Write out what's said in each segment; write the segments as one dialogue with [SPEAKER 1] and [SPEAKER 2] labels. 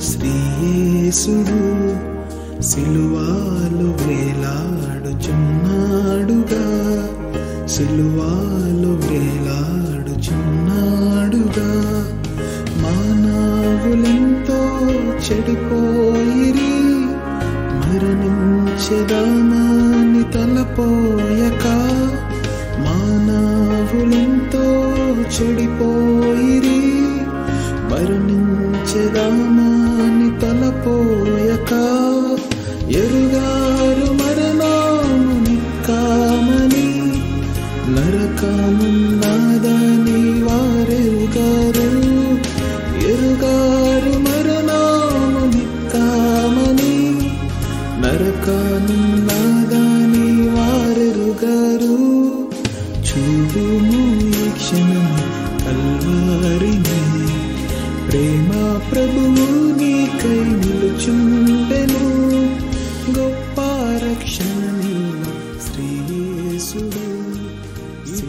[SPEAKER 1] శ్రీయేసుడు సిలువాలు వేలాడుచున్నాడుగా. సిలువాలు వేలాడుచున్నాడుగా. మానవులెంతో చెడిపోయిరి మరణించెదానాన్ని తలపోయక. మానవులెంతో చెడిపోయిరి మరణించెదానాన్ని తలపోయక ఎరుగా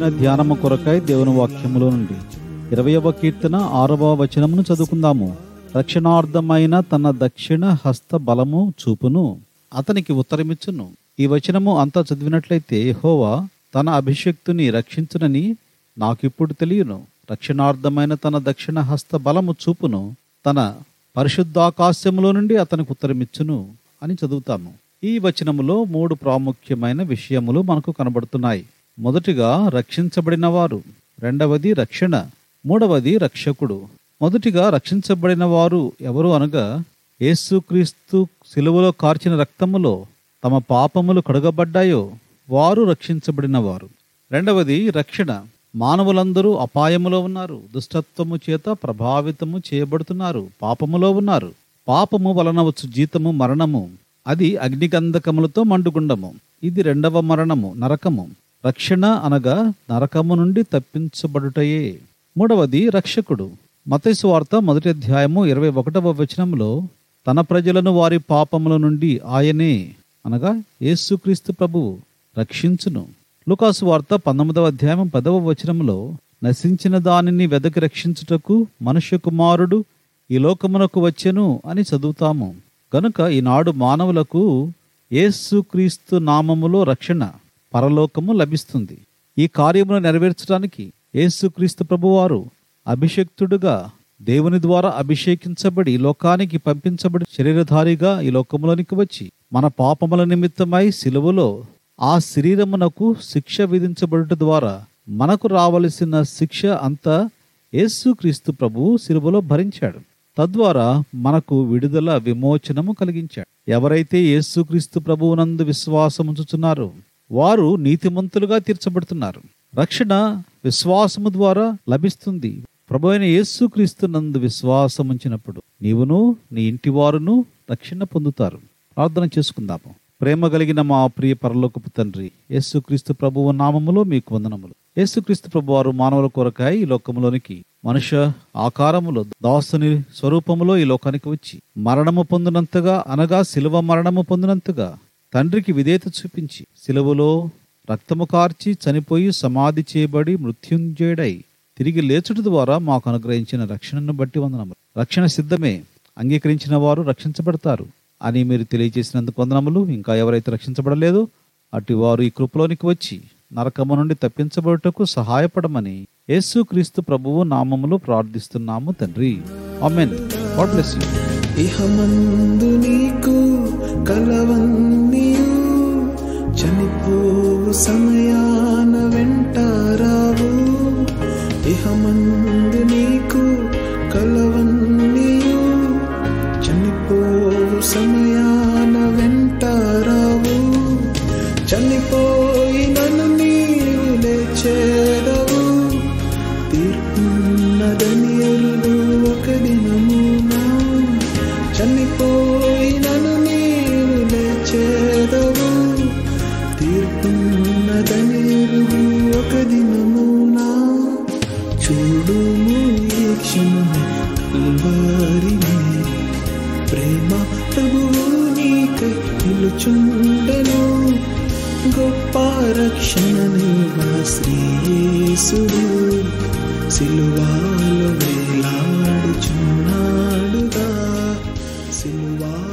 [SPEAKER 2] దిన ధ్యానము కొరకై దేవుని వాక్యములో నుండి ఇరవయవ కీర్తన ఆరవ వచనమును చదువుకుందాము. రక్షణార్థమైన తన దక్షిణ హస్త బలము చూపును అతనికి ఉత్తరమిచ్చును. ఈ వచనము అంతా చదివినట్లయితే హోవా తన అభిషక్తుని రక్షించునని నాకిప్పుడు తెలియను. రక్షణార్థమైన తన దక్షిణ హస్త బలము చూపును తన పరిశుద్ధాకాశములో నుండి అతనికి ఉత్తరమిచ్చును అని చదువుతాము. ఈ వచనములో మూడు ప్రాముఖ్యమైన విషయములు మనకు కనబడుతున్నాయి. మొదటిగా రక్షించబడినవారు. రెండవది రక్షణ. మూడవది రక్షకుడు. మొదటిగా రక్షించబడిన వారు ఎవరు అనగా యేసుక్రీస్తు సిలువలో కార్చిన రక్తములో తమ పాపములు కడుగబడ్డాయో వారు రక్షించబడినవారు. రెండవది రక్షణ. మానవులందరూ అపాయములో ఉన్నారు. దుష్టత్వము చేత ప్రభావితము చేయబడుతున్నారు. పాపములో ఉన్నారు. పాపము వలన వచ్చు జీతము మరణము. అది అగ్నిగంధకములతో మండుగుండము. ఇది రెండవ మరణము నరకము. రక్షణ అనగా నరకము నుండి తప్పించబడుటయే. మూడవది రక్షకుడు. మతైసు వార్త మొదటి అధ్యాయము ఇరవై ఒకటవ వచనంలో తన ప్రజలను వారి పాపముల నుండి ఆయనే అనగా యేసుక్రీస్తు ప్రభువు రక్షించును. లుకాసు వార్త పంతొమ్మిదవ అధ్యాయం పదవ వచనంలో నశించిన దానిని వెదకి రక్షించుటకు మనుష్య కుమారుడు ఈ లోకమునకు వచ్చెను అని చదువుతాము. కనుక ఈనాడు మానవులకు యేసుక్రీస్తు నామములో రక్షణ. పరలోకము లభిస్తుంది. ఈ కార్యమును నెరవేర్చడానికి యేసుక్రీస్తు ప్రభువారు అభిషక్తుడుగా దేవుని ద్వారా అభిషేకించబడి లోకానికి పంపించబడి శరీరధారిగా ఈ లోకములోనికి వచ్చి మన పాపముల నిమిత్తమై సిలువలో ఆ శరీరమునకు శిక్ష విధించబడుట ద్వారా మనకు రావలసిన శిక్ష అంతా యేసుక్రీస్తు ప్రభువు సిలువలో భరించాడు. తద్వారా మనకు విడుదల విమోచనము కలిగించాడు. ఎవరైతే యేసుక్రీస్తు ప్రభువునందు విశ్వాసముంచుచున్నారో వారు నీతిమంతులుగా తీర్చబడుతున్నారు. రక్షణ విశ్వాసము ద్వారా లభిస్తుంది. ప్రభు అయిన యేసుక్రీస్తు నందు విశ్వాసం ఉంచినప్పుడు నీవును నీ ఇంటి వారును రక్షణ పొందుతారు. ప్రార్థన చేసుకుందాము. ప్రేమ కలిగిన మా ప్రియ పరలోకపు తండ్రి యేసుక్రీస్తు ప్రభువు నామములో మీకు వందనములు. యేసుక్రీస్తు ప్రభు వారు మానవుల కొరకాయ ఈ లోకములోనికి మనుష్య ఆకారములో దాసుని స్వరూపములో ఈ లోకానికి వచ్చి మరణము పొందినంతగా అనగా శిలువ మరణము పొందినంతగా తండ్రికి విధేయత చూపించి శిలువలో రక్తము కార్చి చనిపోయి సమాధి చేయబడి మృత్యుంజయుడై తిరిగి లేచుట ద్వారా మాకు అనుగ్రహించిన రక్షణను బట్టి వందనములు. రక్షణ సిద్ధమే. అంగీకరించిన వారు రక్షించబడతారు. అని మీరు తెలియజేసినందుకు వందనములు. ఇంకా ఎవరైతే రక్షించబడలేదు అటు వారు ఈ కృపలోనికి వచ్చి నరకము నుండి తప్పించబడుటకు సహాయపడమని యేసుక్రీస్తు ప్రభువు నామములు ప్రార్థిస్తున్నాము తండ్రి. ఆమెన్. God bless you.
[SPEAKER 1] ప్రభువు నీకై నిలుచుండెను. గొప్ప రక్షణని శ్రీయేసుడు. సిలువాలు వేలాడుచున్నాడుగా. సిలువా